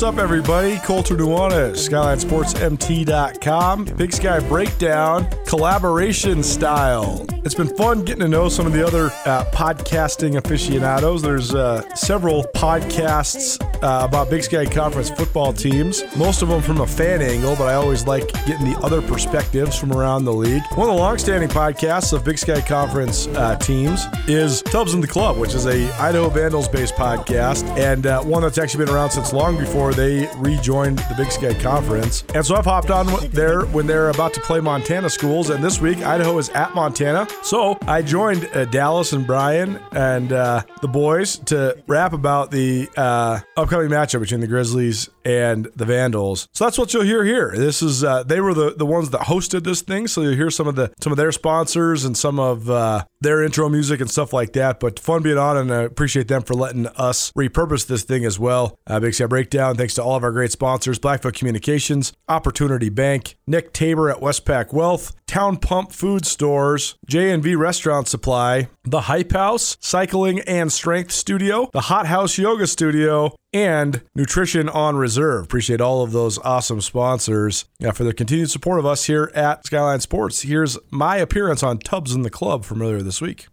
What's up, everybody? Colter Nuanez, SkylineSportsMT.com. Big Sky Breakdown, collaboration style. It's been fun getting to know some of the other uh, podcasting aficionados. There's uh, several podcasts uh, about Big Sky Conference football teams, most of them from a fan angle, but I always like getting the other perspectives from around the league. One of the longstanding podcasts of Big Sky Conference uh, teams is Tubs in the Club, which is a Idaho Vandals based podcast, and uh, one that's actually been around since long before they rejoined the Big Sky Conference. And so I've hopped on there when they're about to play Montana schools, and this week Idaho is at Montana. So I joined uh, Dallas and Brian and uh, the boys to rap about the uh, upcoming matchup between the Grizzlies and the Vandals. So that's what you'll hear here. This is uh, they were the, the ones that hosted this thing, so you'll hear some of the some of their sponsors and some of uh, their intro music and stuff like that. But fun being on, and I appreciate them for letting us repurpose this thing as well. Uh, Big Sky Breakdown. Thanks to all of our great sponsors: Blackfoot Communications, Opportunity Bank, Nick Tabor at Westpac Wealth, Town Pump Food Stores, J and V Restaurant Supply, the Hype House, Cycling and Strength Studio, the Hot House Yoga Studio, and Nutrition on Reserve. Appreciate all of those awesome sponsors for their continued support of us here at Skyline Sports. Here's my appearance on Tubs in the Club from earlier this week.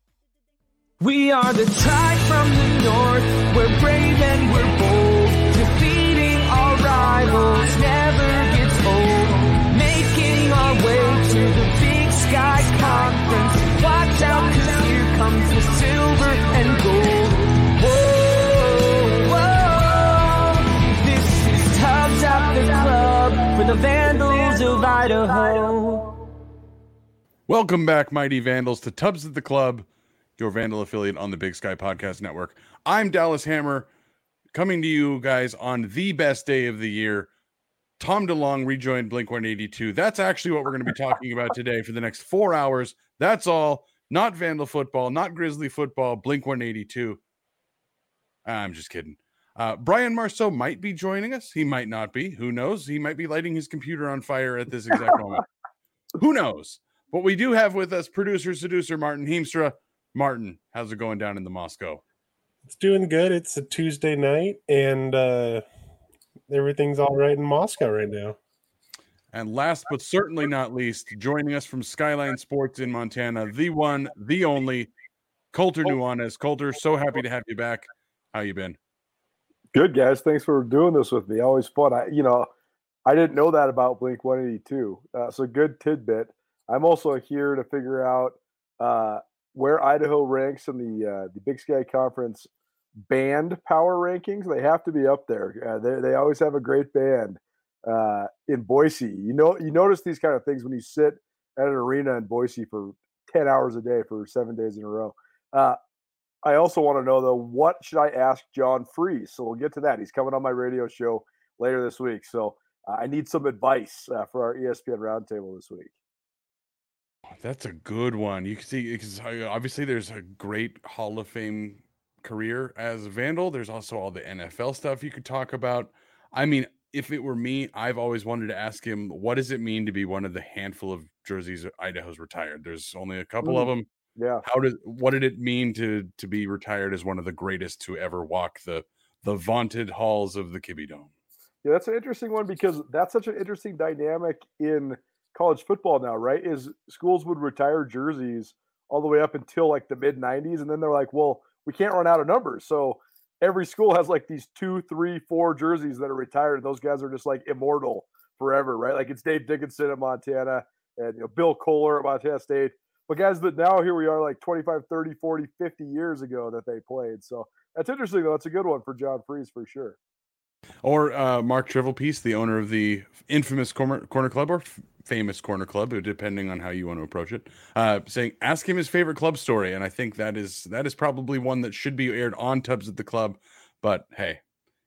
We are the tide from the north. We're brave and we're bold. Defeating our rivals never gets old. Making our way to the big sky conference. Watch out, cause here comes the silver the Vandals of Idaho. Welcome back, Mighty Vandals, to Tubbs at the Club, your Vandal affiliate on the Big Sky Podcast Network. I'm Dallas Hammer, coming to you guys on the best day of the year. Tom DeLonge rejoined Blink 182. That's actually what we're going to be talking about today for the next four hours. That's all. Not Vandal football, not Grizzly football, Blink 182. I'm just kidding. Uh, Brian Marceau might be joining us. He might not be. Who knows? He might be lighting his computer on fire at this exact moment. Who knows? But we do have with us producer, seducer Martin Heemstra. Martin, how's it going down in the Moscow? It's doing good. It's a Tuesday night, and uh, everything's all right in Moscow right now. And last but certainly not least, joining us from Skyline Sports in Montana, the one, the only, Colter Nuanez. Colter, so happy to have you back. How you been? Good guys, thanks for doing this with me. Always fun. I, you know, I didn't know that about Blink 182. Uh, so good tidbit. I'm also here to figure out uh, where Idaho ranks in the uh, the Big Sky Conference band power rankings. They have to be up there. Uh, they they always have a great band uh, in Boise. You know, you notice these kind of things when you sit at an arena in Boise for ten hours a day for seven days in a row. Uh, I also want to know though, what should I ask John Friesz? So we'll get to that. He's coming on my radio show later this week. So uh, I need some advice uh, for our ESPN roundtable this week. That's a good one. You can see because obviously there's a great Hall of Fame career as a Vandal. There's also all the NFL stuff you could talk about. I mean, if it were me, I've always wanted to ask him, what does it mean to be one of the handful of jerseys Idaho's retired? There's only a couple of Mm. them. Yeah. How did what did it mean to to be retired as one of the greatest to ever walk the the vaunted halls of the Kibby Dome? Yeah, that's an interesting one because that's such an interesting dynamic in college football now, right? Is schools would retire jerseys all the way up until like the mid 90s. And then they're like, well, we can't run out of numbers. So every school has like these two, three, four jerseys that are retired. Those guys are just like immortal forever, right? Like it's Dave Dickenson at Montana and you know Bill Kollar at Montana State. But guys that now here we are like 25, 30, 40, 50 years ago that they played. So that's interesting though. That's a good one for John Friesz for sure. Or uh, Mark Trivelpiece, the owner of the infamous corner, corner club or f- famous corner club, depending on how you want to approach it, uh, saying ask him his favorite club story, and I think that is that is probably one that should be aired on Tubbs at the Club. But hey,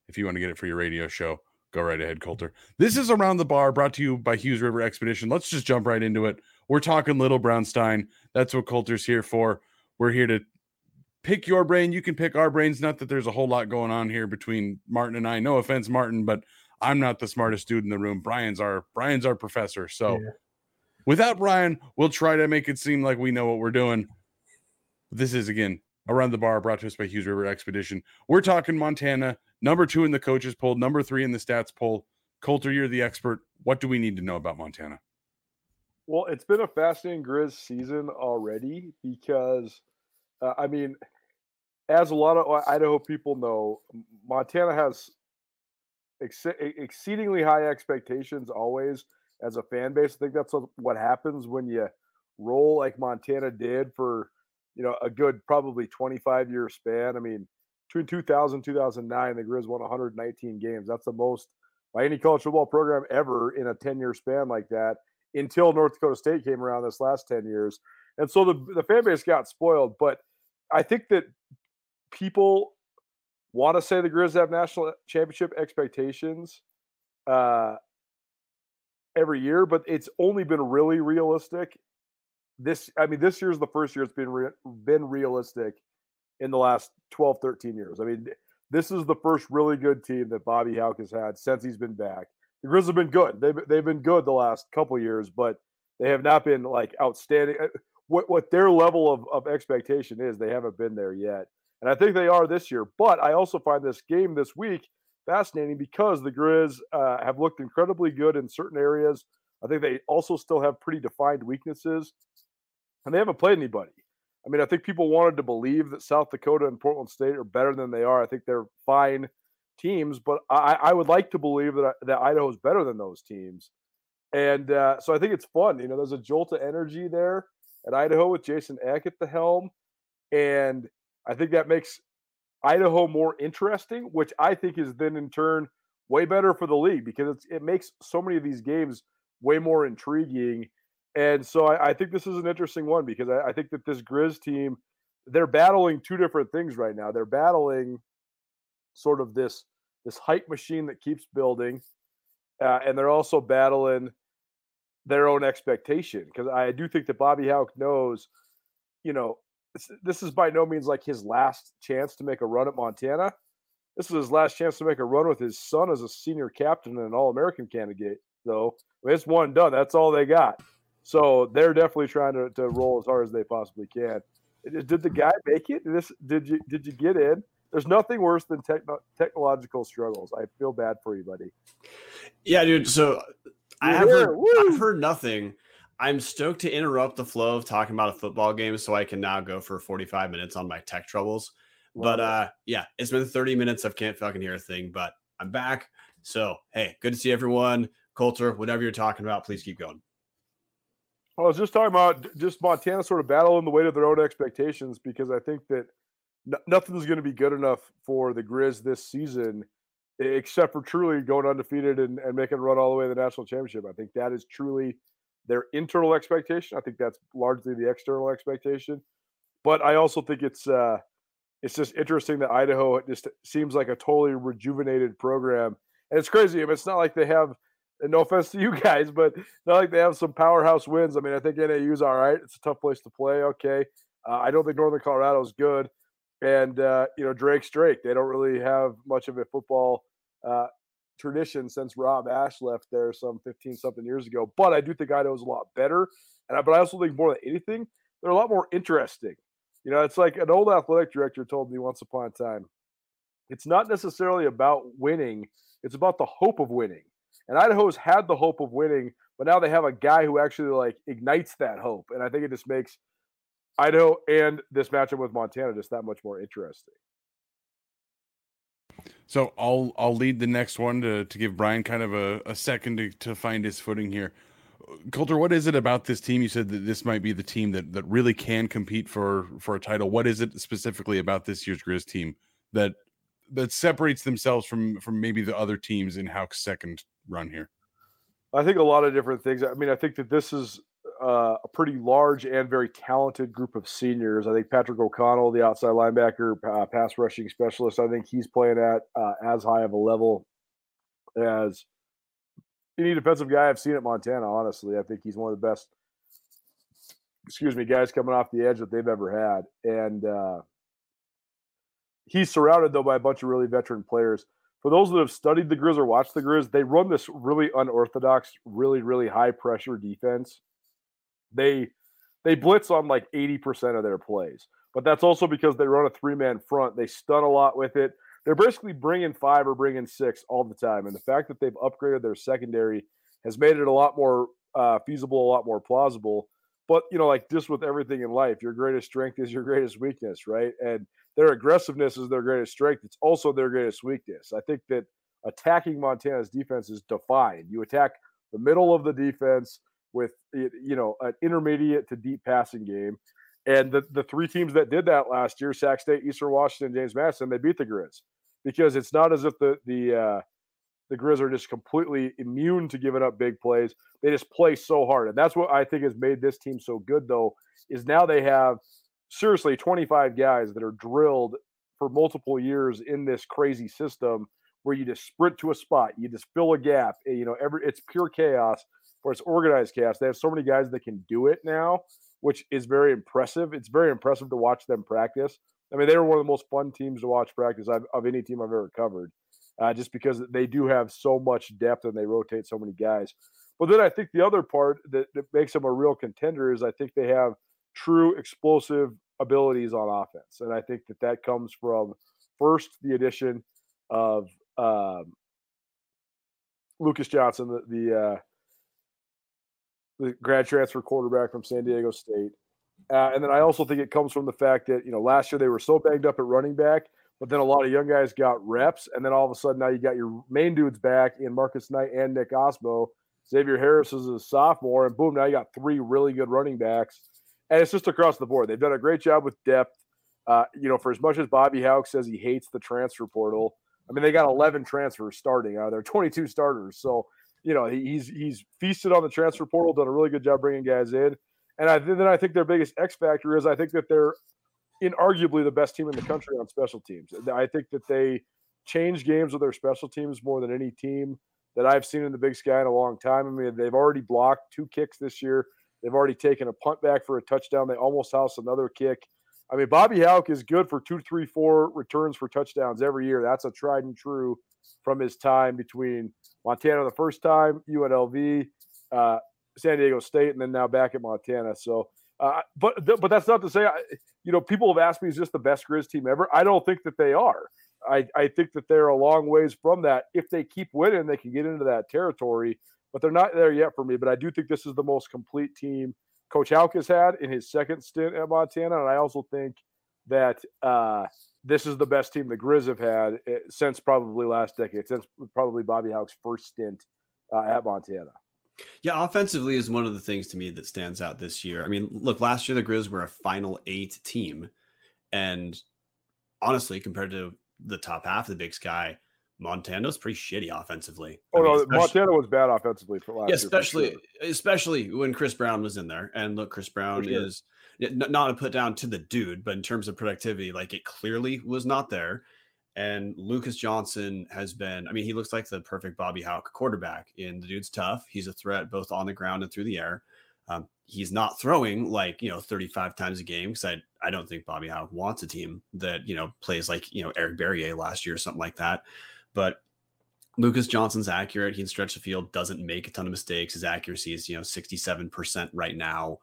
if you want to get it for your radio show, go right ahead, Colter. This is around the bar, brought to you by Hughes River Expedition. Let's just jump right into it. We're talking Little Brown Stein. That's what Colter's here for. We're here to pick your brain. You can pick our brains. Not that there's a whole lot going on here between Martin and I. No offense, Martin, but I'm not the smartest dude in the room. Brian's our Brian's our professor. So Yeah. without Brian, we'll try to make it seem like we know what we're doing. This is again around the bar brought to us by Hughes River Expedition. We're talking Montana, number two in the coaches poll, number three in the stats poll. Colter, you're the expert. What do we need to know about Montana? Well, it's been a fascinating Grizz season already because, uh, I mean, as a lot of Idaho people know, Montana has ex- exceedingly high expectations always as a fan base. I think that's what happens when you roll like Montana did for, you know, a good probably 25 year span. I mean, between 2000 2009, the Grizz won 119 games. That's the most by any college football program ever in a 10 year span like that until North Dakota State came around this last 10 years. And so the, the fan base got spoiled. But I think that people want to say the Grizz have national championship expectations uh, every year, but it's only been really realistic. This, I mean, this year's the first year it's been re- been realistic in the last 12, 13 years. I mean, this is the first really good team that Bobby Hauck has had since he's been back. The Grizz have been good. They've they've been good the last couple years, but they have not been like outstanding. Uh, what what their level of, of expectation is, they haven't been there yet. And I think they are this year. But I also find this game this week fascinating because the Grizz uh, have looked incredibly good in certain areas. I think they also still have pretty defined weaknesses, and they haven't played anybody. I mean, I think people wanted to believe that South Dakota and Portland State are better than they are. I think they're fine teams, but I, I would like to believe that that Idaho is better than those teams. And uh, so I think it's fun. You know, there's a jolt of energy there at Idaho with Jason Eck at the helm, and I think that makes Idaho more interesting, which I think is then in turn way better for the league because it makes so many of these games way more intriguing. And so I, I think this is an interesting one because I, I, think that this Grizz team, they're battling two different things right now. They're battling sort of this this hype machine that keeps building, uh, and they're also battling their own expectation because I do think that Bobby Hauck knows, you know, this is by no means like his last chance to make a run at Montana. This is his last chance to make a run with his son as a senior captain and an All American candidate, though. I mean, it's one done. That's all they got. So they're definitely trying to, to roll as hard as they possibly can. Did the guy make it? This, did you did you get in? There's nothing worse than techno- technological struggles. I feel bad for you, buddy. Yeah, dude. So I have heard, I've heard nothing I'm stoked to interrupt the flow of talking about a football game so I can now go for 45 minutes on my tech troubles. But uh yeah, it's been 30 minutes of can't fucking hear a thing, but I'm back. So hey, good to see everyone. Colter, whatever you're talking about, please keep going. I was just talking about just Montana sort of battling the weight of their own expectations because I think that nothing's going to be good enough for the Grizz this season except for truly going undefeated and, and making a run all the way to the national championship. I think that is truly their internal expectation. I think that's largely the external expectation. But I also think it's uh, it's just interesting that Idaho just seems like a totally rejuvenated program. And it's crazy. I mean, it's not like they have no offense to you guys, but not like they have some powerhouse wins. I mean, I think NAU's all right. It's a tough place to play. Okay. Uh, I don't think Northern Colorado is good. And, uh, you know, Drake's Drake. They don't really have much of a football uh, tradition since Rob Ash left there some 15 something years ago. But I do think Idaho's a lot better. And I, but I also think more than anything, they're a lot more interesting. You know, it's like an old athletic director told me once upon a time. It's not necessarily about winning, it's about the hope of winning. And Idaho's had the hope of winning, but now they have a guy who actually like ignites that hope. And I think it just makes Idaho and this matchup with Montana just that much more interesting. So I'll I'll lead the next one to, to give Brian kind of a, a second to, to find his footing here. Colter, what is it about this team? You said that this might be the team that, that really can compete for for a title. What is it specifically about this year's Grizz team that that separates themselves from from maybe the other teams in Hauck's second run here? I think a lot of different things. I mean, I think that this is uh, a pretty large and very talented group of seniors. I think Patrick O'Connell, the outside linebacker, uh, pass rushing specialist, I think he's playing at uh, as high of a level as any defensive guy I've seen at Montana. Honestly, I think he's one of the best. Excuse me, guys coming off the edge that they've ever had, and uh, he's surrounded though by a bunch of really veteran players. For those that have studied the Grizz or watched the Grizz, they run this really unorthodox, really really high pressure defense they they blitz on like 80% of their plays. But that's also because they run a three-man front. They stun a lot with it. they're basically bringing five or bringing six all the time. And the fact that they've upgraded their secondary has made it a lot more uh, feasible, a lot more plausible. But you know, like just with everything in life, your greatest strength is your greatest weakness, right? And their aggressiveness is their greatest strength. It's also their greatest weakness. I think that attacking Montana's defense is defined. You attack the middle of the defense with you know an intermediate to deep passing game. And the, the three teams that did that last year, Sac State, Eastern Washington, James Madison, they beat the Grizz because it's not as if the the uh, the Grizz are just completely immune to giving up big plays. They just play so hard, and that's what I think has made this team so good. Though, is now they have seriously 25 guys that are drilled for multiple years in this crazy system where you just sprint to a spot, you just fill a gap. You know, every it's pure chaos, it's organized chaos. They have so many guys that can do it now, which is very impressive. It's very impressive to watch them practice. I mean, they were one of the most fun teams to watch practice I've, of any team I've ever covered uh, just because they do have so much depth and they rotate so many guys. But then I think the other part that, that makes them a real contender is I think they have true explosive abilities on offense, and I think that that comes from first the addition of um, Lucas Johnson, the the, uh, the grad transfer quarterback from San Diego State. Uh, and then I also think it comes from the fact that you know last year they were so banged up at running back but then a lot of young guys got reps, and then all of a sudden now you got your main dudes back in Marcus Knight and Nick Ostmo. Xavier Harris is a sophomore, and boom, now you got three really good running backs, and it's just across the board. They've done a great job with depth. Uh, you know, for as much as Bobby Hauck says he hates the transfer portal, I mean they got 11 transfers starting out of there, 22 starters. So you know he's he's feasted on the transfer portal, done a really good job bringing guys in. And I, then I think their biggest X factor is I think that they're inarguably the best team in the country on special teams. I think that they change games with their special teams more than any team that I've seen in the Big Sky in a long time. I mean, they've already blocked two kicks this year. They've already taken a punt back for a touchdown. They almost house another kick. I mean, Bobby Hauck is good for two, three, four returns for touchdowns every year. That's a tried and true from his time between Montana the first time, UNLV, uh, San Diego State, and then now back at Montana. So uh, but but that's not to say, I, you know, people have asked me, is this the best Grizz team ever? I don't think that they are. I, I think that they're a long ways from that. If they keep winning, they can get into that territory, but they're not there yet for me. But I do think this is the most complete team Coach Hauck has had in his second stint at Montana. And I also think that uh, this is the best team the Grizz have had eh, since probably last decade, since probably Bobby Hauck's first stint uh, at Montana. Yeah, offensively is one of the things to me that stands out this year. I mean, look, last year the Grizz were a final eight team. And honestly, compared to the top half of the big sky, Montana's pretty shitty offensively. Oh I mean, no, Montana was bad offensively for last yeah, especially sure. especially when Chris Brown was in there. And look, Chris Brown sure. is not to put down to the dude, but in terms of productivity, like it clearly was not there. And Lucas Johnson has been, I mean, he looks like the perfect Bobby Hauck quarterback. And the dude's tough. He's a threat both on the ground and through the air. Um, he's not throwing like, you know, 35 times a game because I, I don't think Bobby Hauck wants a team that, you know, plays like, you know, Eric Barriere last year or something like that. But Lucas Johnson's accurate. He can stretch the field, doesn't make a ton of mistakes. His accuracy is, you know, 67% right now.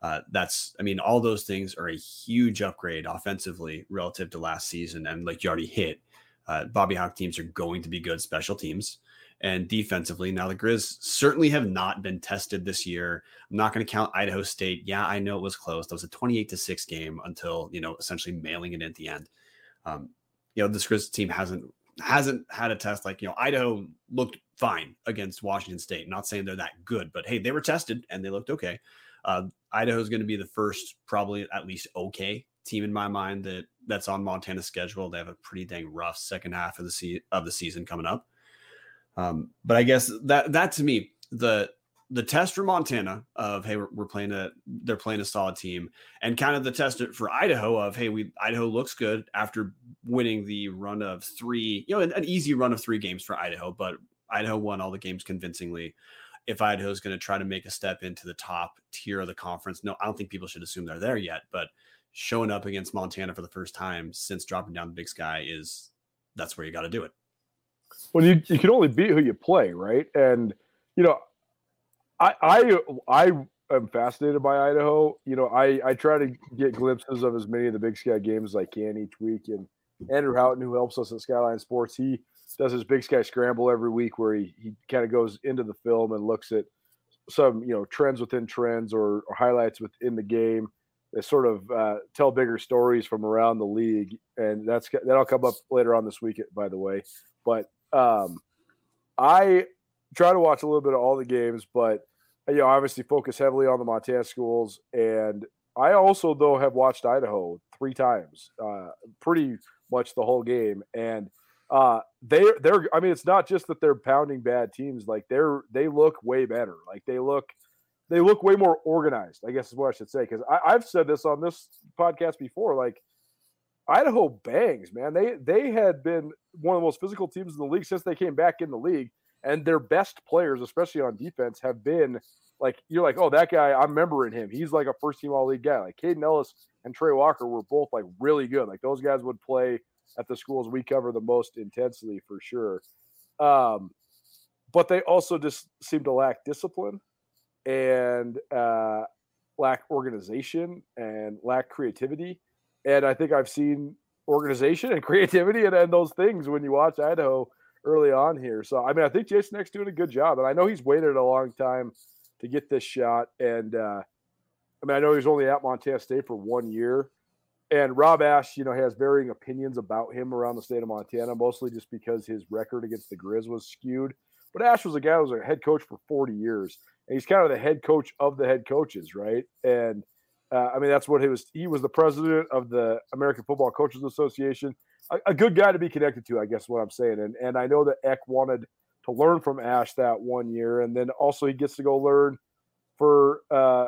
Uh, that's, I mean, all those things are a huge upgrade offensively relative to last season. And like you already hit, uh, Bobby Hauck teams are going to be good special teams and defensively. Now, the Grizz certainly have not been tested this year. I'm not going to count Idaho State. Yeah, I know it was close. That was a 28 to 6 game until, you know, essentially mailing it at the end. Um, you know, this Grizz team hasn't hasn't had a test like, you know, Idaho looked fine against Washington State. Not saying they're that good, but hey, they were tested and they looked okay. Uh, Idaho is going to be the first, probably at least okay team in my mind that that's on Montana's schedule. They have a pretty dang rough second half of the se- of the season coming up. Um, but I guess that that to me the the test for Montana of hey we're, we're, playing a they're playing a solid team and kind of the test for Idaho of hey we Idaho looks good after winning the run of three you know an, an easy run of three games for Idaho but Idaho won all the games convincingly if Idaho is going to try to make a step into the top tier of the conference. No, I don't think people should assume they're there yet, but showing up against Montana for the first time since dropping down the Big Sky is that's where you got to do it. Well, you you can only beat who you play, right? And you know, I I I am fascinated by Idaho. You know, I I try to get glimpses of as many of the Big Sky games as I can each week, and Andrew Houghton, who helps us at Skyline Sports, he does his Big Sky Scramble every week, where he he kind of goes into the film and looks at some you know trends within trends or, or highlights within the game that sort of uh, tell bigger stories from around the league, and that's that'll come up later on this week, by the way. But um, I try to watch a little bit of all the games, but you know, obviously focus heavily on the Montana schools, and I also though have watched Idaho three times, uh, pretty much the whole game, and uh, they they're I mean it's not just that they're pounding bad teams, like they're they look way better, like they look they look way more organized. I guess is what I should say because I've said this on this podcast before, like. Idaho bangs, man. They they had been one of the most physical teams in the league since they came back in the league and their best players, especially on defense, have been like you're like, oh, that guy, I'm remembering him. He's like a first team all league guy. Like Kaden Elliss and Trey Walker were both like really good. Like those guys would play at the schools we cover the most intensely for sure. Um, but they also just seem to lack discipline and uh, lack organization and lack creativity. And I think I've seen organization and creativity and, and those things when you watch Idaho early on here. So I mean, I think Jason Eck's doing a good job, and I know he's waited a long time to get this shot. And uh, I mean, I know he's only at Montana State for one year. And Rob Ash, you know, has varying opinions about him around the state of Montana, mostly just because his record against the Grizz was skewed. But Ash was a guy who was a head coach for 40 years, and he's kind of the head coach of the head coaches, right? And uh, I mean, that's what he was. He was the president of the American Football Coaches Association a, a, good guy to be connected to, I guess what I'm saying. And and I know that Eck wanted to learn from Ash that one year, and then also he gets to go learn for uh,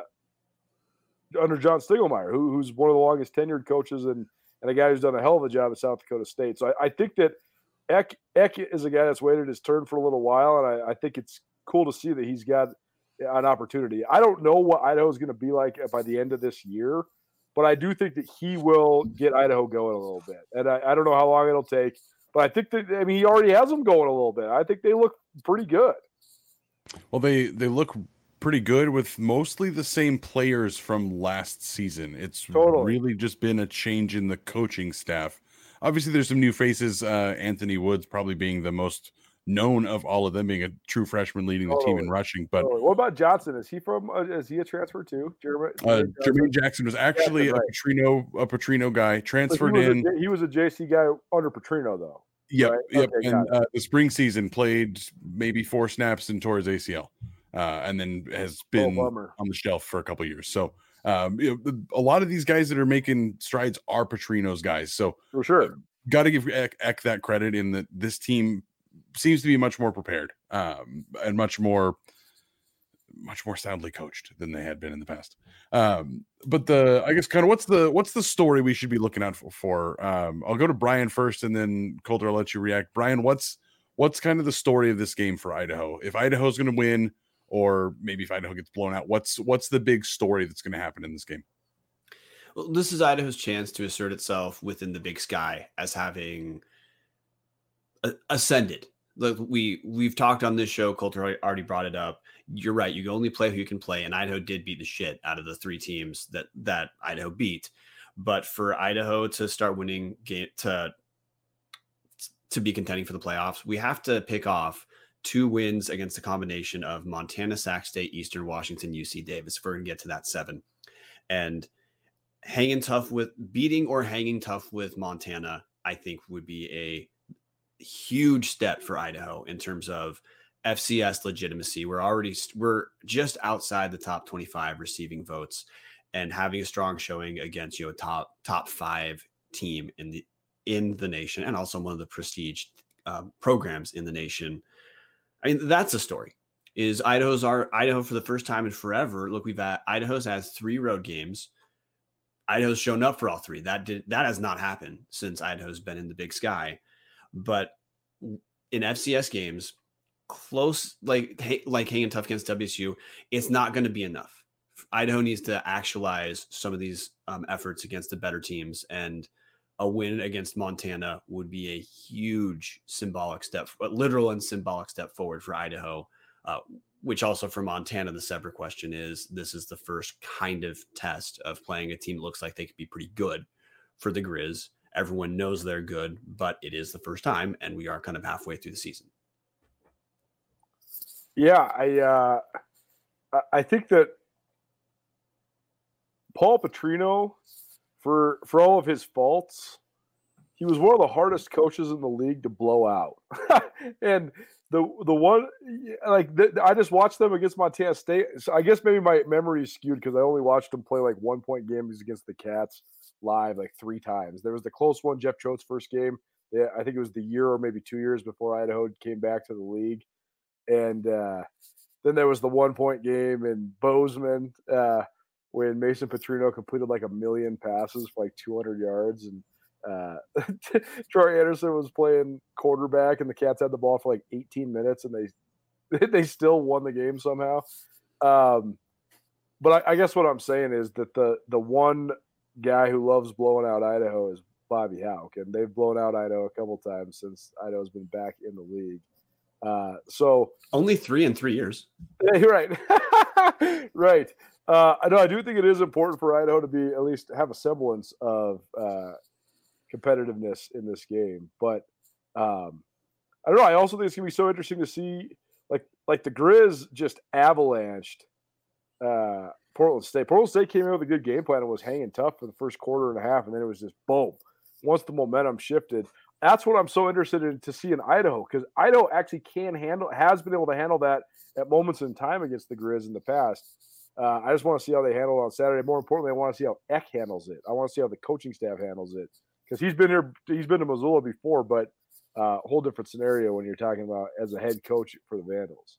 under John Stiegelmeier, who, who's one of the longest tenured coaches and and a guy who's done a hell of a job at South Dakota State. So I, I think that Eck Eck is a guy that's waited his turn for a little while, and I, I think it's cool to see that he's got an opportunity. I don't know what Idaho is going to be like by the end of this year but I do think that he will get Idaho going a little bit. And I, I don't know how long it'll take, but I think that I mean he already has them going a little bit. I think they look pretty good. Well, they they look pretty good with mostly the same players from last season. It's totally. really just been a change in the coaching staff. Obviously, there's some new faces. Uh, Anthony Woods probably being the most known of all of them, being a true freshman leading the team in rushing. But what about Johnson? Is he from? Uh, is he a transfer too? Jermaine, uh, Jermaine Jackson was actually Jackson, a Petrino a Petrino guy transferred he in. A, he was a JC guy under Petrino though. Yep, right? yep. Okay, and uh, the spring season played maybe four snaps and tore his ACL, uh, and then has oh, been oh, on the shelf for a couple years. So. Um, you know, a lot of these guys that are making strides are Petrino's guys. So for sure, got to give Eck, Eck that credit in that this team seems to be much more prepared um, and much more much more soundly coached than they had been in the past. Um, but the I guess kind of what's the what's the story we should be looking out for? for um, I'll go to Brian first, and then Colter, I'll let you react. Brian, what's what's kind of the story of this game for Idaho? If Idaho's going to win, or maybe if Idaho gets blown out, what's what's the big story that's going to happen in this game? Well, this is Idaho's chance to assert itself within the Big Sky as having ascended Look, we we've talked on this show. Colter already brought it up. You're right. You only play who you can play, and Idaho did beat the shit out of the three teams that that Idaho beat. But for Idaho to start winning game to to be contending for the playoffs, we have to pick off two wins against a combination of Montana, Sac State, Eastern Washington, UC Davis. If we're gonna get to that seven, and hanging tough with beating or hanging tough with Montana, I think would be a huge step for Idaho in terms of FCS legitimacy. We're already we're just outside the top 25 receiving votes and having a strong showing against you know a top top 5 team in the in the nation and also one of the prestige uh, programs in the nation. I mean that's a story. Is Idaho's our Idaho for the first time in forever. Look, we've had Idaho's has 3 road games. Idaho's shown up for all three. That did that has not happened since Idaho's been in the big sky. But in FCS games, close like like hanging tough against WSU, it's not going to be enough. Idaho needs to actualize some of these um, efforts against the better teams, and a win against Montana would be a huge symbolic step, literal and symbolic step forward for Idaho. Uh, which also for Montana, the separate question is this is the first kind of test of playing a team that looks like they could be pretty good for the Grizz Everyone knows they're good, but it is the first time, and we are kind of halfway through the season. Yeah, I uh, I think that Paul Petrino, for for all of his faults, he was one of the hardest coaches in the league to blow out. and the the one like the, I just watched them against Montana State. So I guess maybe my memory is skewed because I only watched them play like one point games against the Cats live like three times. There was the close one, Jeff Choate's first game. Yeah, I think it was the year or maybe two years before Idaho came back to the league, and uh, then there was the one point game in Bozeman uh, when Mason Petrino completed like a million passes for like 200 yards and uh, Troy Anderson was playing quarterback, and the Cats had the ball for like 18 minutes, and they they still won the game somehow. Um, but I, I, guess what I'm saying is that the the one guy who loves blowing out Idaho is Bobby Hauck, and they've blown out Idaho a couple times since Idaho's been back in the league. Uh, so only three in three years. Yeah, you're right. right. Uh, I know. I do think it is important for Idaho to be at least have a semblance of uh, competitiveness in this game. But um, I don't know. I also think it's gonna be so interesting to see like like the Grizz just avalanched uh, Portland State. Portland State came in with a good game plan and was hanging tough for the first quarter and a half, and then it was just boom. Once the momentum shifted, that's what I'm so interested in to see in Idaho because Idaho actually can handle has been able to handle that at moments in time against the Grizz in the past. Uh, I just want to see how they handle it on Saturday. More importantly, I want to see how Eck handles it. I want to see how the coaching staff handles it because he's been here, he's been to Missoula before, but uh, whole different scenario when you're talking about as a head coach for the Vandals.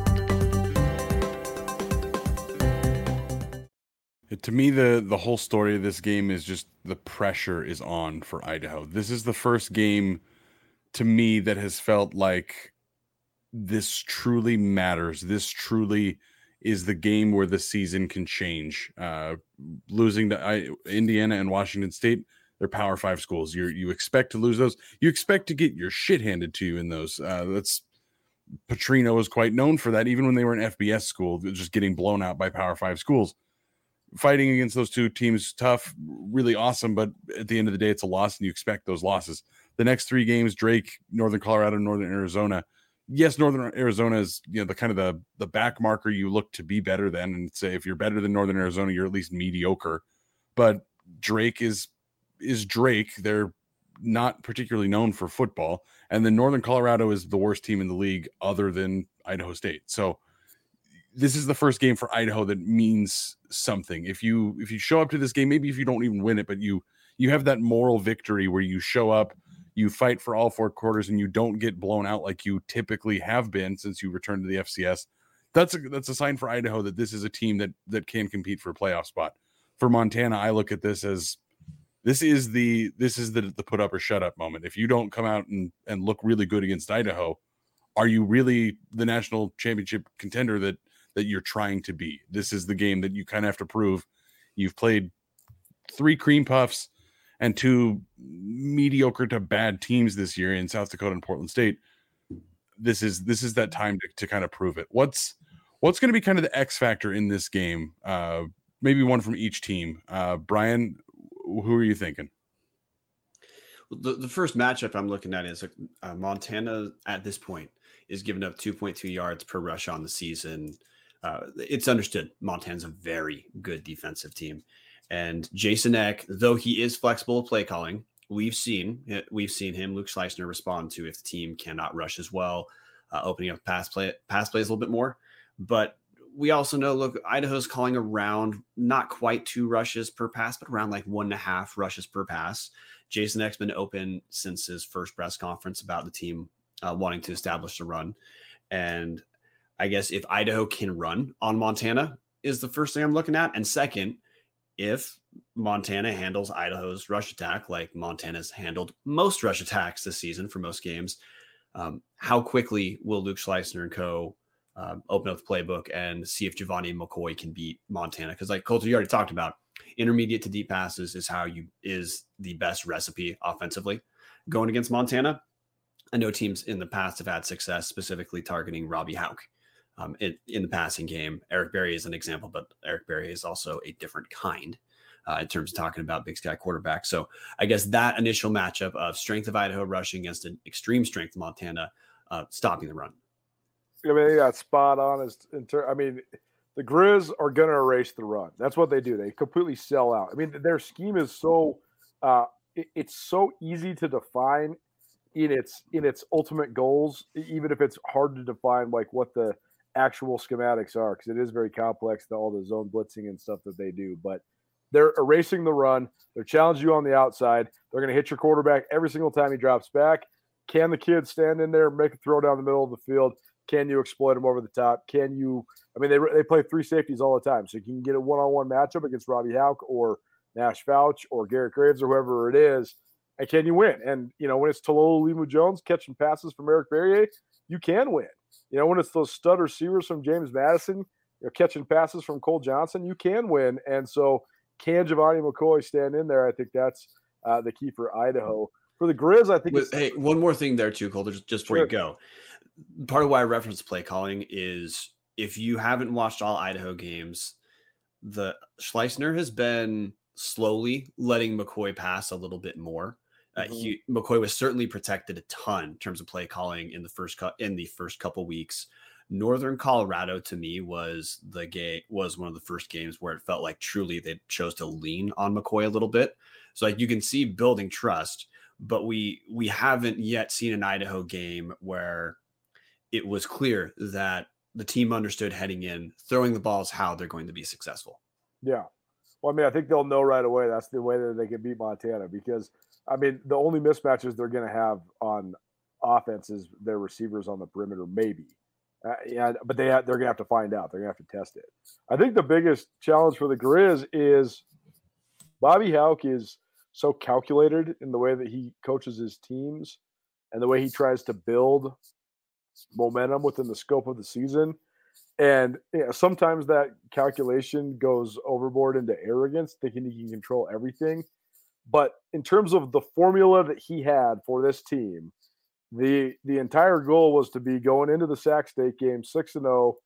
To me the the whole story of this game is just the pressure is on for Idaho. This is the first game to me that has felt like this truly matters. This truly is the game where the season can change. Uh, losing to I, Indiana and Washington State, they're Power Five schools. You you expect to lose those. You expect to get your shit handed to you in those. Uh, that's Petrino is quite known for that, even when they were an FBS school, just getting blown out by Power Five schools fighting against those two teams tough, really awesome. But at the end of the day, it's a loss, and you expect those losses. The next three games: Drake, Northern Colorado, Northern Arizona. Yes, Northern Arizona is you know the kind of the the back marker you look to be better than, and say if you're better than Northern Arizona, you're at least mediocre. But Drake is is Drake. They're not particularly known for football, and then Northern Colorado is the worst team in the league, other than Idaho State. So this is the first game for Idaho that means something. If you if you show up to this game, maybe if you don't even win it, but you you have that moral victory where you show up, you fight for all four quarters, and you don't get blown out like you typically have been since you returned to the FCS. That's a that's a sign for Idaho that this is a team that that can compete for a playoff spot. For Montana, I look at this as this is the this is the the put up or shut up moment. If you don't come out and and look really good against Idaho, are you really the national championship contender that that you're trying to be. This is the game that you kind of have to prove. You've played three cream puffs and two mediocre to bad teams this year in South Dakota and Portland State. This is this is that time to, to kind of prove it. What's what's going to be kind of the X factor in this game? Uh, maybe one from each team. Uh, Brian, who are you thinking? The, the first matchup I'm looking at is uh, Montana at this point is giving up 2.2 yards per rush on the season uh, it's understood Montana's a very good defensive team. And Jason Eck, though he is flexible play calling, we've seen we've seen him, Luke Schleusner, respond to if the team cannot rush as well, uh, opening up pass play pass plays a little bit more. But we also know, look, Idaho's calling around not quite two rushes per pass, but around like one and a half rushes per pass. Jason Eck's been open since his first press conference about the team uh, wanting to establish the run. And I guess if Idaho can run on Montana is the first thing I'm looking at. And second, if Montana handles Idaho's rush attack like Montana's handled most rush attacks this season for most games, Um, how quickly will Luke Schleusner and co um, open up the playbook and see if Gevani McCoy can beat Montana? Because like Colter, you already talked about, intermediate to deep passes is how you is the best recipe offensively going against Montana. I know teams in the past have had success specifically targeting Robby Hauck um, in, in, the passing game. Eric Berry is an example, but Eric Berry is also a different kind uh, in terms of talking about Big Sky quarterback. So I guess that initial matchup of strength of Idaho rushing against an extreme strength Montana uh, stopping the run. I mean, yeah, spot on. Is in ter- I mean, the Grizz are going to erase the run. That's what they do. They completely sell out. I mean, their scheme is so uh, it, it's so easy to define in its in its ultimate goals, even if it's hard to define like what the actual schematics are, because it is very complex. The, all the zone blitzing and stuff that they do, but they're erasing the run. They're challenging you on the outside. They're going to hit your quarterback every single time he drops back. Can the kid stand in there, make a throw down the middle of the field? Can you exploit him over the top? Can you? I mean, they they play three safeties all the time, so you can get a one on one matchup against Robby Hauck or Nash Fouch or Garrett Graves or whoever it is, and can you win? And you know, when it's Talolo Limu Jones catching passes from Eric Barriere, you can win. You know, when it's those stud receivers from James Madison, you're catching passes from Cole Johnson, you can win. And so can Gevani McCoy stand in there? I think that's uh, the key for Idaho. For the Grizz, I think. With, hey, one more thing there too, Cole. Just, just before sure. you go, part of why I reference play calling is if you haven't watched all Idaho games, the Schleusner has been slowly letting McCoy pass a little bit more. Uh, mm-hmm. he, McCoy was certainly protected a ton in terms of play calling in the first cut in the first couple weeks. Northern Colorado to me was the game was one of the first games where it felt like truly they chose to lean on McCoy a little bit. So like you can see building trust, but we we haven't yet seen an Idaho game where it was clear that the team understood heading in, throwing the balls how they're going to be successful. Yeah. Well, I mean, I think they'll know right away that's the way that they can beat Montana because I mean, the only mismatches they're going to have on offense is their receivers on the perimeter, maybe. Uh, yeah, but they have, they're gonna have to find out. They're gonna have to test it. I think the biggest challenge for the Grizz is Bobby Hauck is so calculated in the way that he coaches his teams and the way he tries to build momentum within the scope of the season. And sometimes that calculation goes overboard into arrogance, thinking he can control everything. But in terms of the formula that he had for this team, the the entire goal was to be going into the Sac State game six and zero, oh,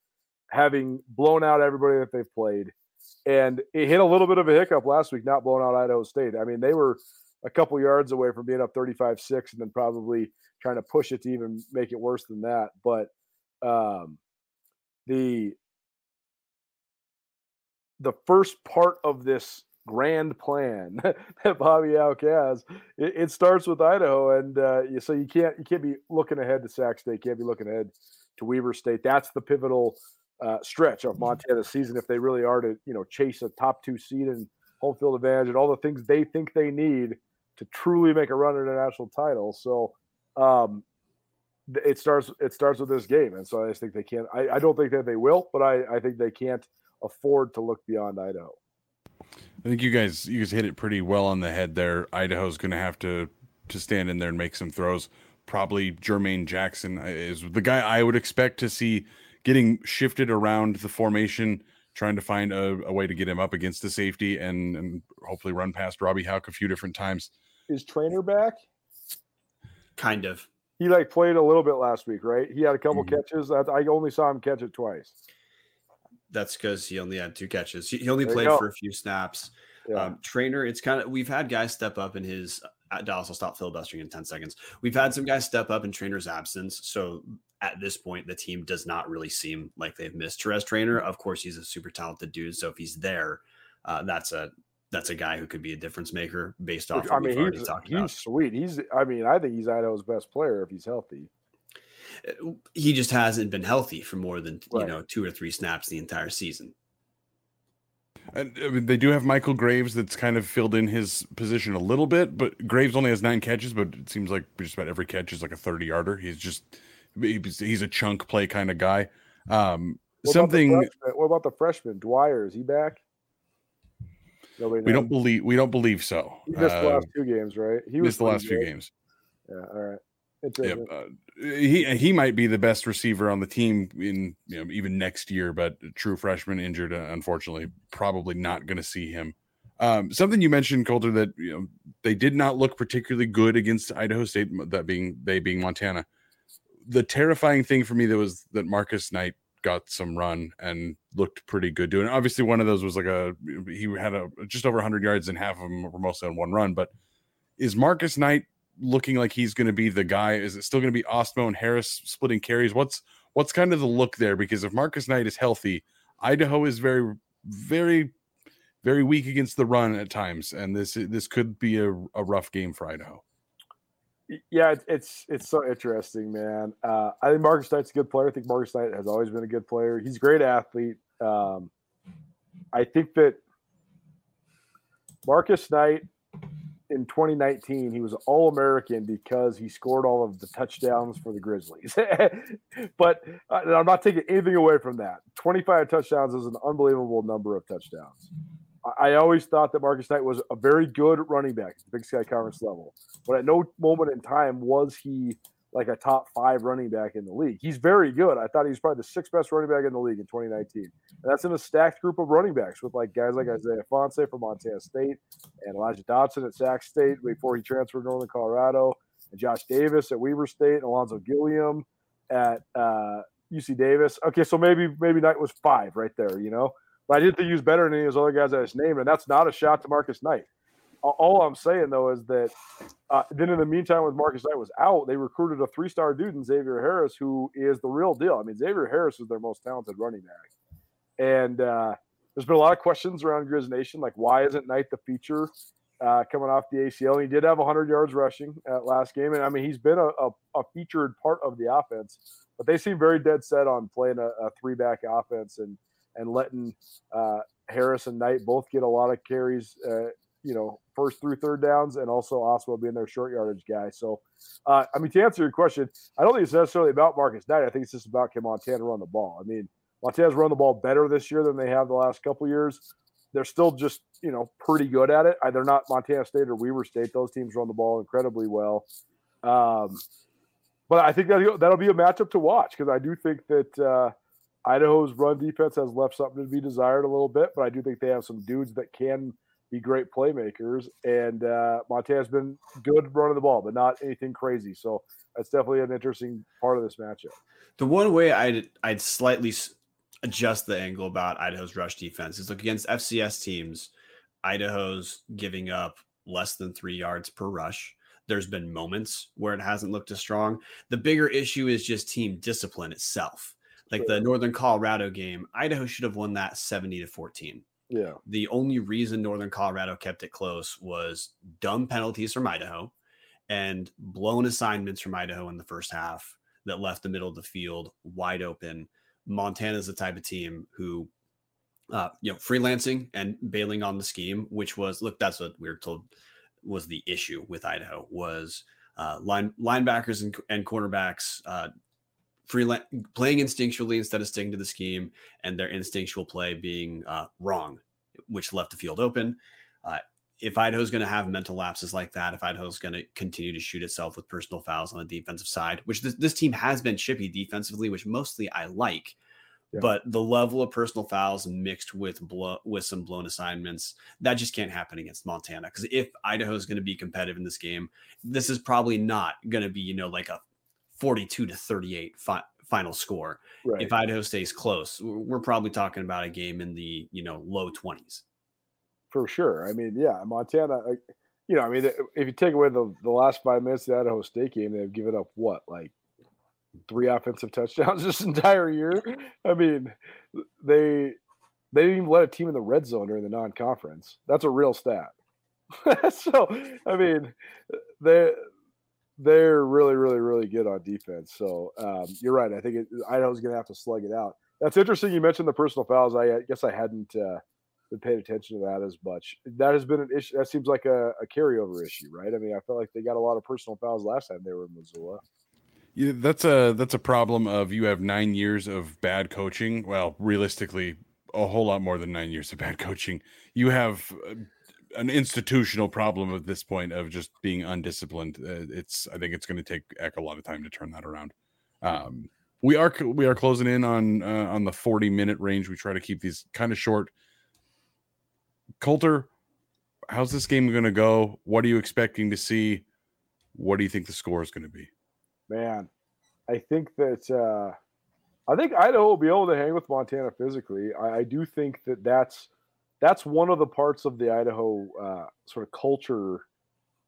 having blown out everybody that they've played, and it hit a little bit of a hiccup last week, not blowing out Idaho State. I mean, they were a couple yards away from being up 35-6 and then probably trying to push it to even make it worse than that. But um, the the first part of this grand plan that Bobby Hauck has. It, it, starts with Idaho, and uh, so you can't you can't be looking ahead to Sac State. You can't be looking ahead to Weber State. That's the pivotal uh, stretch of mm-hmm. Montana's season if they really are to you know chase a top two seed and home field advantage and all the things they think they need to truly make a run at a national title. So. Um, it starts. It starts with this game, and so I just think they can't. I, I don't think that they will, but I, I think they can't afford to look beyond Idaho. I think you guys you guys hit it pretty well on the head there. Idaho's going to have to to stand in there and make some throws. Probably Jermaine Jackson is the guy I would expect to see getting shifted around the formation, trying to find a, a way to get him up against the safety and and hopefully run past Robby Hauck a few different times. Is Traynor back? Kind of. He like played a little bit last week, right? He had a couple mm-hmm. catches. I, I only saw him catch it twice that's because he only had two catches. He, he only there played for a few snaps. Yeah. Um, Traynor, it's kind of we've had guys step up in his uh, Dallas. I'll stop filibustering in ten seconds. We've had some guys step up in Traynor's absence. So at this point, the team does not really seem like they've missed Terez Traynor. Of course, he's a super talented dude. So if he's there, uh, that's a that's a guy who could be a difference maker based off. I mean, he's, he's about. sweet. He's I mean, I think he's Idaho's best player if he's healthy he just hasn't been healthy for more than right. you know two or three snaps the entire season. And I mean, they do have Michael Graves that's kind of filled in his position a little bit, but Graves only has nine catches, but it seems like just about every catch is like a 30 yarder. He's just he's a chunk play kind of guy. Um, what something. About what about the freshman Dwyer? Is he back? we don't believe we don't believe so. He missed uh, the last two games, right? He missed the last few games. Yeah. All right. Yeah, uh, he he might be the best receiver on the team in you know even next year, but true freshman injured, uh, unfortunately, probably not going to see him. Um, something you mentioned, Colter, that you know they did not look particularly good against Idaho State. That being they being Montana. The terrifying thing for me that was that Marcus Knight got some run and looked pretty good doing. Obviously, one of those was like a he had a just over 100 yards and half of them were mostly on one run. But is Marcus Knight looking like he's going to be the guy? Is it still going to be Ostmo and Harris splitting carries? What's what's kind of the look there? Because if Marcus Knight is healthy, Idaho is very, very, very weak against the run at times, and this this could be a, a rough game for Idaho. Yeah, it's it's, it's so interesting, man. Uh, I think Marcus Knight's a good player. I think Marcus Knight has always been a good player. He's a great athlete. Um, I think that Marcus Knight in 2019, he was All American because he scored all of the touchdowns for the Grizzlies. but uh, I'm not taking anything away from that. 25 touchdowns is an unbelievable number of touchdowns. I, I always thought that Marcus Knight was a very good running back at the Big Sky Conference level, but at no moment in time was he like a top five running back in the league. He's very good. I thought he was probably the sixth best running back in the league in 2019. And that's in a stacked group of running backs with like guys like Isaiah Ifanse from Montana State and Elijah Dotson at Sac State before he transferred to Northern Colorado, and Josh Davis at Weber State, and Alonzo Gilliam at uh, UC Davis. Okay, so maybe maybe Knight was five right there, you know. But I didn't think he was better than any of those other guys I just named, and that's not a shot to Marcus Knight all I'm saying though is that uh, then in the meantime, with Marcus Knight was out, they recruited a three star dude in Xavier Harris, who is the real deal. I mean, Xavier Harris is their most talented running back. And uh, there's been a lot of questions around Grizz Nation, like why isn't Knight the feature uh, coming off the ACL? He did have 100 yards rushing at last game, and I mean he's been a, a, a featured part of the offense. But they seem very dead set on playing a, a three back offense and and letting uh, Harris and Knight both get a lot of carries uh, you know, first through third downs, and also Oswald being their short yardage guy. So, uh, I mean, to answer your question, I don't think it's necessarily about Marcus Knight. I think it's just about can Montana run the ball. I mean, Montana's run the ball better this year than they have the last couple years. They're still just, you know, pretty good at it. They're not Montana State or Weber State. Those teams run the ball incredibly well. Um, but I think that that'll be a matchup to watch because I do think that uh, Idaho's run defense has left something to be desired a little bit. But I do think they have some dudes that can – be great playmakers. And uh, Montana's been good running the ball, but not anything crazy. So that's definitely an interesting part of this matchup. The one way I'd I'd slightly adjust the angle about Idaho's rush defense is look against FCS teams. Idaho's giving up less than three yards per rush. There's been moments where it hasn't looked as strong. The bigger issue is just team discipline itself. Like the Northern Colorado game, Idaho should have won that 70 to 14 yeah. The only reason Northern Colorado kept it close was dumb penalties from Idaho and blown assignments from Idaho in the first half that left the middle of the field wide open. Montana's the type of team who, uh, you know, freelancing and bailing on the scheme, which was look, that's what we were told was the issue with Idaho was uh, line linebackers and, and cornerbacks uh, freelance playing instinctually instead of sticking to the scheme, and their instinctual play being uh, wrong, which left the field open. Uh, if Idaho's going to have mental lapses like that, if Idaho's going to continue to shoot itself with personal fouls on the defensive side, which this, this team has been chippy defensively, which mostly I like, yeah. but the level of personal fouls mixed with blow, with some blown assignments that just can't happen against Montana. Because if Idaho's going to be competitive in this game, this is probably not going to be you know like a 42 to 38 fi- final score. Right. If Idaho stays close, we're probably talking about a game in the, you know, low 20s. For sure. I mean, yeah, Montana, you know, I mean, if you take away the, the last five minutes of the Idaho State game, they've given up what, like three offensive touchdowns this entire year? I mean, they they didn't even let a team in the red zone during the non-conference. That's a real stat. so, I mean, they they're really, really, really good on defense. So um, you're right. I think it, Idaho's going to have to slug it out. That's interesting. You mentioned the personal fouls. I, I guess I hadn't uh, been paying attention to that as much. That has been an issue. That seems like a, a carryover issue, right? I mean, I felt like they got a lot of personal fouls last time they were in Missoula. Yeah, that's a that's a problem of you have nine years of bad coaching. Well, realistically, a whole lot more than nine years of bad coaching. You have uh, an institutional problem at this point of just being undisciplined. Uh, it's I think it's going to take Eck a lot of time to turn that around. Um, we are we are closing in on uh, on the 40 minute range. We try to keep these kind of short. Colter, how's this game going to go? What are you expecting to see? What do you think the score is going to be? Man, I think that uh, I think Idaho will be able to hang with Montana physically. I, I do think that that's that's one of the parts of the Idaho uh, sort of culture,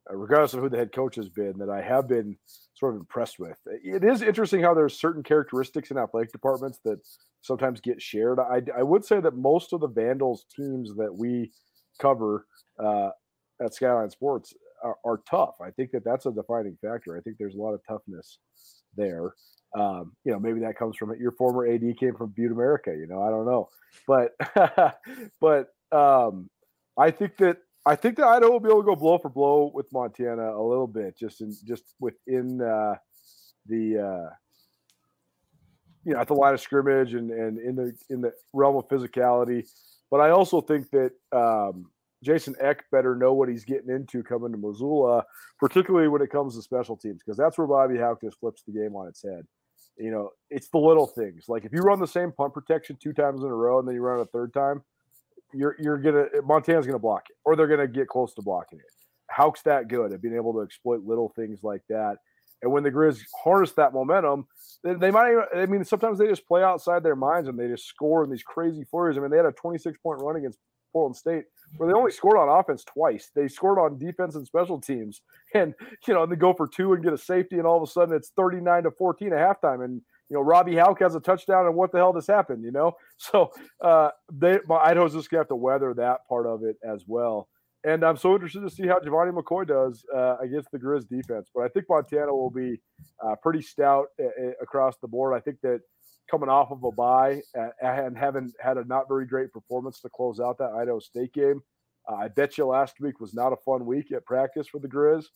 uh, regardless of who the head coach has been, that I have been sort of impressed with. It is interesting how there's certain characteristics in athletic departments that sometimes get shared. I, I would say that most of the Vandals teams that we cover uh, at Skyline Sports are, are, tough. I think that that's a defining factor. I think there's a lot of toughness there. Um, you know, maybe that comes from. Your former AD came from Butte America. You know, I don't know, but but um, I think that I think that Idaho will be able to go blow for blow with Montana a little bit, just in just within uh, the uh, you know at the line of scrimmage and and in the in the realm of physicality. But I also think that um, Jason Eck better know what he's getting into coming to Missoula, particularly when it comes to special teams, because that's where Bobby just flips the game on its head. You know, it's the little things. Like if you run the same punt protection two times in a row and then you run it a third time, you're you're gonna Montana's gonna block it, or they're gonna get close to blocking it. Hauck's that good at being able to exploit little things like that. And when the Grizz harness that momentum, they, they might. Even, I mean, sometimes they just play outside their minds and they just score in these crazy flurries. I mean, they had a 26 point run against Portland State where they only scored on offense twice. They scored on defense and special teams, and you know, and they go for two and get a safety, and all of a sudden it's 39 to 14 at halftime, and you know, Robby Hauck has a touchdown, and what the hell just happened? You know, so uh, they Idaho's just gonna have to weather that part of it as well. And I'm so interested to see how Gevani McCoy does uh, against the Grizz defense. But I think Montana will be uh, pretty stout a- uh, a- uh, across the board. I think that coming off of a bye uh, and having had a not very great performance to close out that Idaho State game, I bet you last week was not a fun week at practice for the Grizz.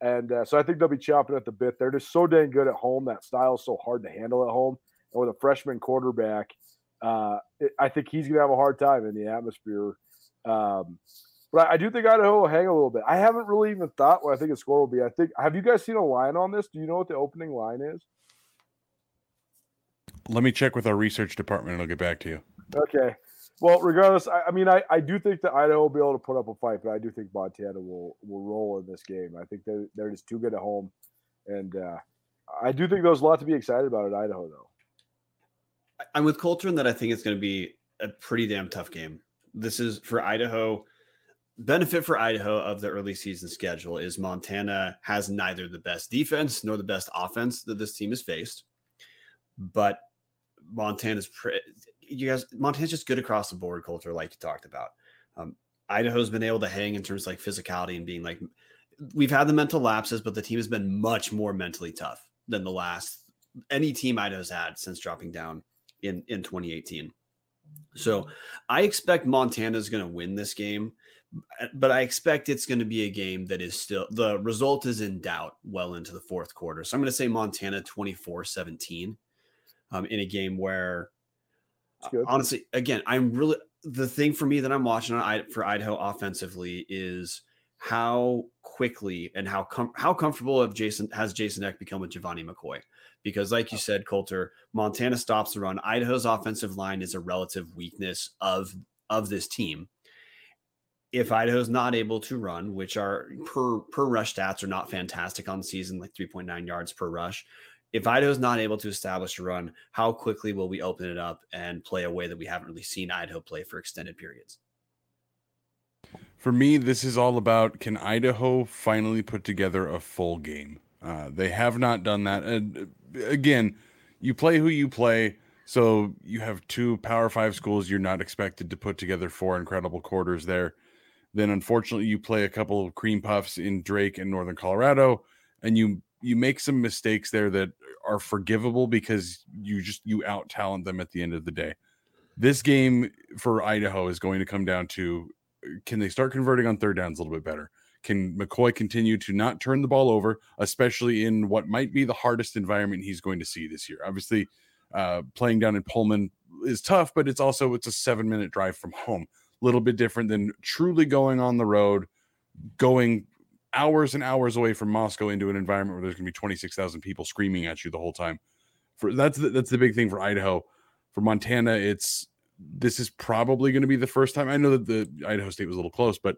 And uh, so I think they'll be chopping at the bit. They're just so dang good at home. That style is so hard to handle at home. And with a freshman quarterback, uh, it, I think he's going to have a hard time in the atmosphere. Um, but I, I, do think Idaho will hang a little bit. I haven't really even thought what I think the score will be. I think, have you guys seen a line on this? Do you know what the opening line is? Let me check with our research department and I'll get back to you. Okay. Well, regardless, I, I, mean, I, I do think that Idaho will be able to put up a fight, but I do think Montana will will roll in this game. I think they're they're just too good at home, and uh, I do think there's a lot to be excited about at Idaho, though. I'm with Colter in that I think it's going to be a pretty damn tough game. This is for Idaho. Benefit for Idaho of the early season schedule is Montana has neither the best defense nor the best offense that this team has faced, but Montana's pre- you guys, Montana's just good across the board culture, like you talked about. Um, Idaho's been able to hang in terms of like physicality and being like, we've had the mental lapses, but the team has been much more mentally tough than the last any team Idaho's had since dropping down in in 2018. So I expect Montana's going to win this game, but I expect it's going to be a game that is still the result is in doubt well into the fourth quarter. So I'm going to say Montana 24 17 um, in a game where honestly, again, I'm really the thing for me that I'm watching on for Idaho offensively is how quickly and how com- how comfortable of Jason has Jason Eck become with Gevani McCoy. Because, like you oh. said, Colter, Montana stops the run. Idaho's offensive line is a relative weakness of of this team. If Idaho's not able to run, which are per per rush stats are not fantastic on the season, like 3.9 yards per rush, if Idaho's not able to establish a run, how quickly will we open it up and play a way that we haven't really seen Idaho play for extended periods? For me, this is all about can Idaho finally put together a full game? Uh, they have not done that. And uh, again, you play who you play. So you have two Power Five schools. You're not expected to put together four incredible quarters there. Then, unfortunately, you play a couple of cream puffs in Drake and Northern Colorado, and you you make some mistakes there that are forgivable because you just you out talent them at the end of the day. This game for Idaho is going to come down to can they start converting on third downs a little bit better? Can McCoy continue to not turn the ball over, especially in what might be the hardest environment he's going to see this year? Obviously, uh, playing down in Pullman is tough, but it's also it's a seven minute drive from home. A little bit different than truly going on the road, going hours and hours away from Moscow into an environment where there's going to be 26,000 people screaming at you the whole time. For that's the, that's the big thing for Idaho. For Montana, it's this is probably going to be the first time. I know that the Idaho State was a little close, but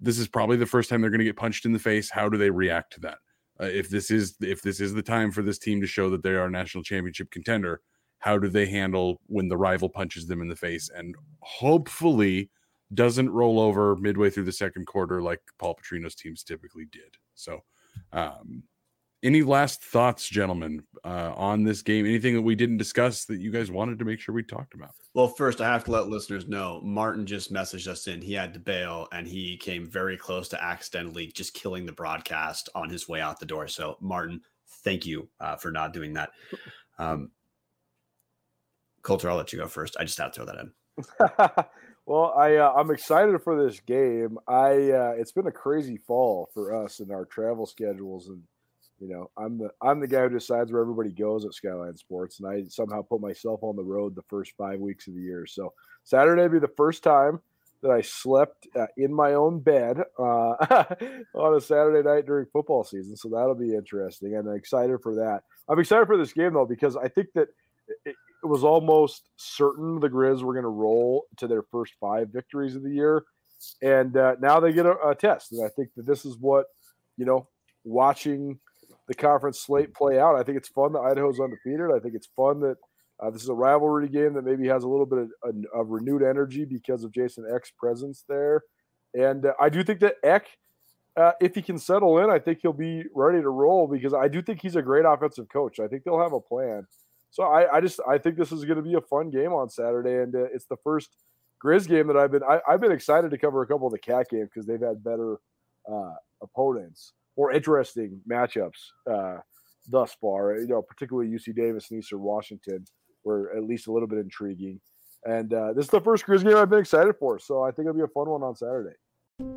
this is probably the first time they're going to get punched in the face. How do they react to that? Uh, if this is if this is the time for this team to show that they are a national championship contender, how do they handle when the rival punches them in the face and hopefully doesn't roll over midway through the second quarter like Paul Petrino's teams typically did. So, um, any last thoughts, gentlemen, uh, on this game? Anything that we didn't discuss that you guys wanted to make sure we talked about? Well, first, I have to let listeners know Martin just messaged us in. He had to bail and he came very close to accidentally just killing the broadcast on his way out the door. So, Martin, thank you uh, for not doing that. Um, Colter, I'll let you go first. I just had to throw that in. well, I uh, I'm excited for this game. I uh, it's been a crazy fall for us in our travel schedules, and you know I'm the I'm the guy who decides where everybody goes at Skyline Sports, and I somehow put myself on the road the first five weeks of the year. So Saturday be the first time that I slept uh, in my own bed uh, on a Saturday night during football season. So that'll be interesting, and I'm excited for that. I'm excited for this game though because I think that it, it was almost certain the Grizz were going to roll to their first five victories of the year, and uh, now they get a, a, test. And I think that this is what you know, watching the conference slate play out. I think it's fun that Idaho's undefeated. I think it's fun that uh, this is a rivalry game that maybe has a little bit of, of renewed energy because of Jason Eck's presence there, and uh, I do think that Eck. Uh, if he can settle in, I think he'll be ready to roll because I do think he's a great offensive coach. I think they'll have a plan. So I, I just I think this is going to be a fun game on Saturday, and uh, it's the first Grizz game that I've been I, have been excited to cover a couple of the Cat games because they've had better uh, opponents, more interesting matchups uh, thus far. You know, particularly UC Davis and Eastern Washington were at least a little bit intriguing. And uh, this is the first Grizz game I've been excited for, so I think it'll be a fun one on Saturday.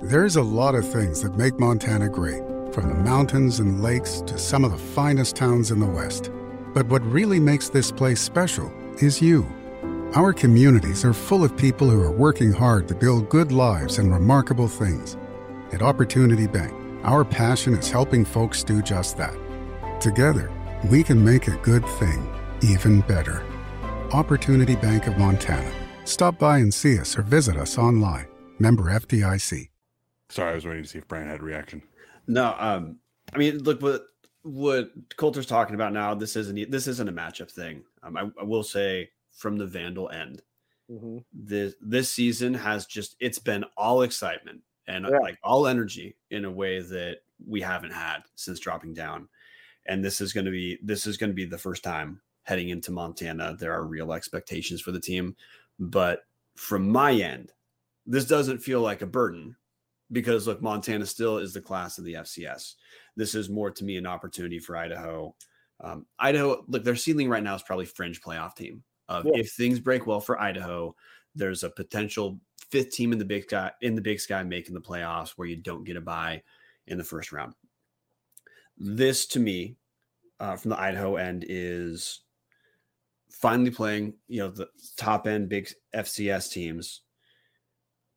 There's a lot of things that make Montana great, from the mountains and lakes to some of the finest towns in the West. But what really makes this place special is you. Our communities are full of people who are working hard to build good lives and remarkable things. At Opportunity Bank, our passion is helping folks do just that. Together, we can make a good thing even better. Opportunity Bank of Montana. Stop by and see us or visit us online. Member FDIC. Sorry, I was waiting to see if Brian had a reaction. No, um, I mean, look, what what Colter's talking about now, this isn't this isn't a matchup thing. Um, I, I, will say from the Vandal end, mm-hmm. this this season has just it's been all excitement and yeah. like all energy in a way that we haven't had since dropping down. And this is going to be this is going to be the first time heading into Montana. There are real expectations for the team, but from my end, this doesn't feel like a burden because look, Montana still is the class of the FCS this is more to me an opportunity for Idaho. Um, Idaho, look, their ceiling right now is probably fringe playoff team. Of yeah. if things break well for Idaho, there's a potential fifth team in the big sky in the big sky making the playoffs where you don't get a bye in the first round. This to me, uh, from the Idaho end, is finally playing you know the top end big FCS teams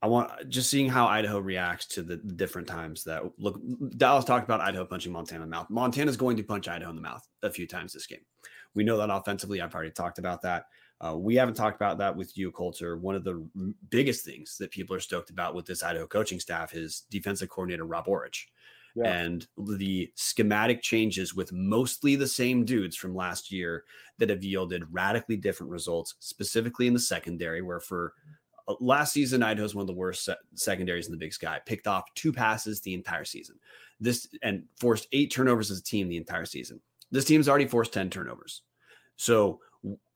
I want just seeing how Idaho reacts to the, the, different times that look. Dallas talked about Idaho punching Montana in the mouth. Montana's going to punch Idaho in the mouth a few times this game. We know that offensively. I've already talked about that. Uh, we haven't talked about that with you, Colter. One of the biggest things that people are stoked about with this Idaho coaching staff is defensive coordinator Rob Aurich. Yeah. And the schematic changes with mostly the same dudes from last year that have yielded radically different results, specifically in the secondary, where for Uh, last season, Idaho's one of the worst secondaries in the Big Sky. Picked off two passes the entire season. This and forced eight turnovers as a team the entire season. This team's already forced ten turnovers. So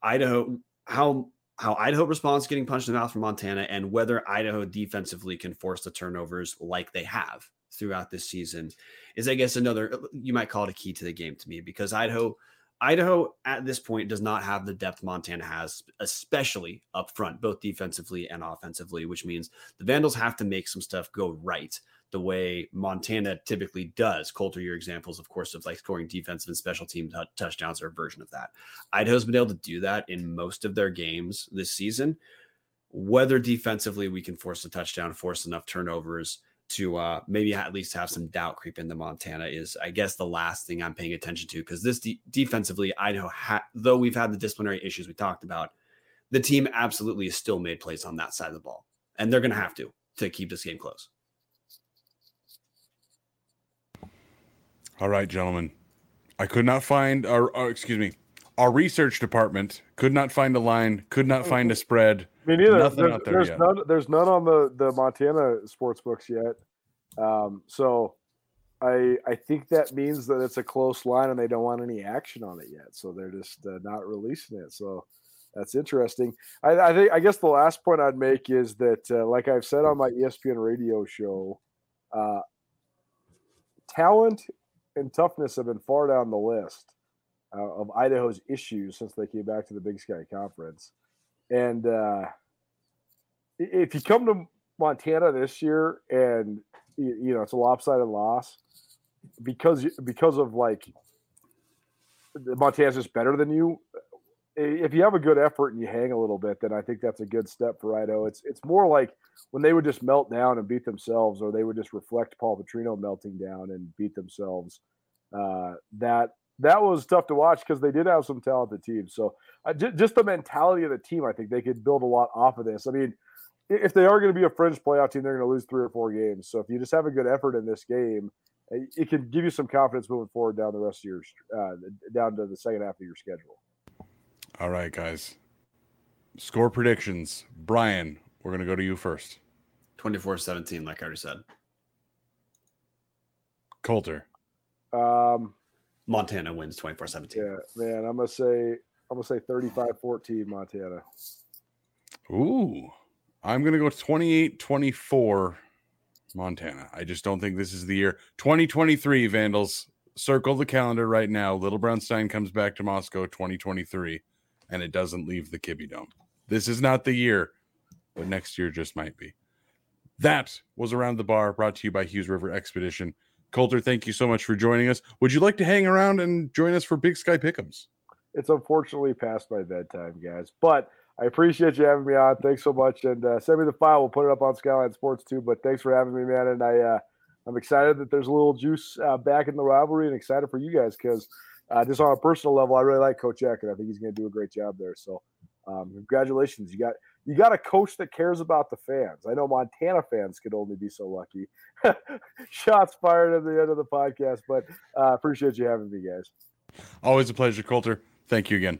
Idaho, how how Idaho responds getting punched in the mouth from Montana, and whether Idaho defensively can force the turnovers like they have throughout this season, is I guess another you might call it a key to the game to me because Idaho Idaho at this point does not have the depth Montana has, especially up front, both defensively and offensively, which means the Vandals have to make some stuff go right the way Montana typically does. Colter, your examples, of course, of like scoring defensive and special team t- touchdowns are a version of that. Idaho's been able to do that in most of their games this season. whether defensively we can force a touchdown, force enough turnovers to uh, maybe at least have some doubt creep into Montana is, I guess, the last thing I'm paying attention to because this de- defensively, I know ha- though we've had the disciplinary issues we talked about, the team absolutely is still made plays on that side of the ball, and they're going to have to to keep this game close. All right, gentlemen. I could not find our, our excuse me, our research department could not find a line, could not find a spread. Me neither. Nothing there's, out there there's yet. none. There's none on the the Montana sports books yet. Um, so I I think that means that it's a close line and they don't want any action on it yet. So they're just uh, not releasing it. So that's interesting. I, I think I guess the last point I'd make is that, uh, like I've said on my ESPN radio show, uh, talent and toughness have been far down the list uh, of Idaho's issues since they came back to the Big Sky Conference. And uh, if you come to Montana this year and you, know it's a lopsided loss because because of like Montana's just better than you. If you have a good effort and you hang a little bit, then I think that's a good step for Idaho. It's it's more like when they would just melt down and beat themselves, or they would just reflect Paul Petrino melting down and beat themselves. Uh, that that was tough to watch because they did have some talented teams. So uh, j- just the mentality of the team, I think they could build a lot off of this. I mean, if they are going to be a fringe playoff team, they're going to lose three or four games. So if you just have a good effort in this game, uh, it can give you some confidence moving forward down the rest of your uh, down to the second half of your schedule. All right, guys. Score predictions. Brian, we're gonna go to you first. 24 17, like I already said. Colter. Um, Montana wins 24 17. yeah, man, I'm gonna say I'm gonna say 35-14 Montana. Ooh. I'm gonna go 28-24 Montana. I just don't think this is the year. 2023 Vandals. Circle the calendar right now. Little Brown Stein comes back to Moscow 2023, and it doesn't leave the Kibby Dome. This is not the year, but next year just might be. That was Around the Bar, brought to you by Hughes River Expedition. Colter, thank you so much for joining us. Would you like to hang around and join us for Big Sky Pick'ems? It's unfortunately past my bedtime, guys, but I appreciate you having me on. Thanks so much, and uh, send me the file. We'll put it up on Skyline Sports too. But thanks for having me, man. And I, uh, I'm excited that there's a little juice uh, back in the rivalry, and excited for you guys because uh, just on a personal level, I really like Coach Eck, and I think he's going to do a great job there. So, um, congratulations! You got you got a coach that cares about the fans. I know Montana fans could only be so lucky. Shots fired at the end of the podcast, but uh, appreciate you having me, guys. Always a pleasure, Colter. Thank you again.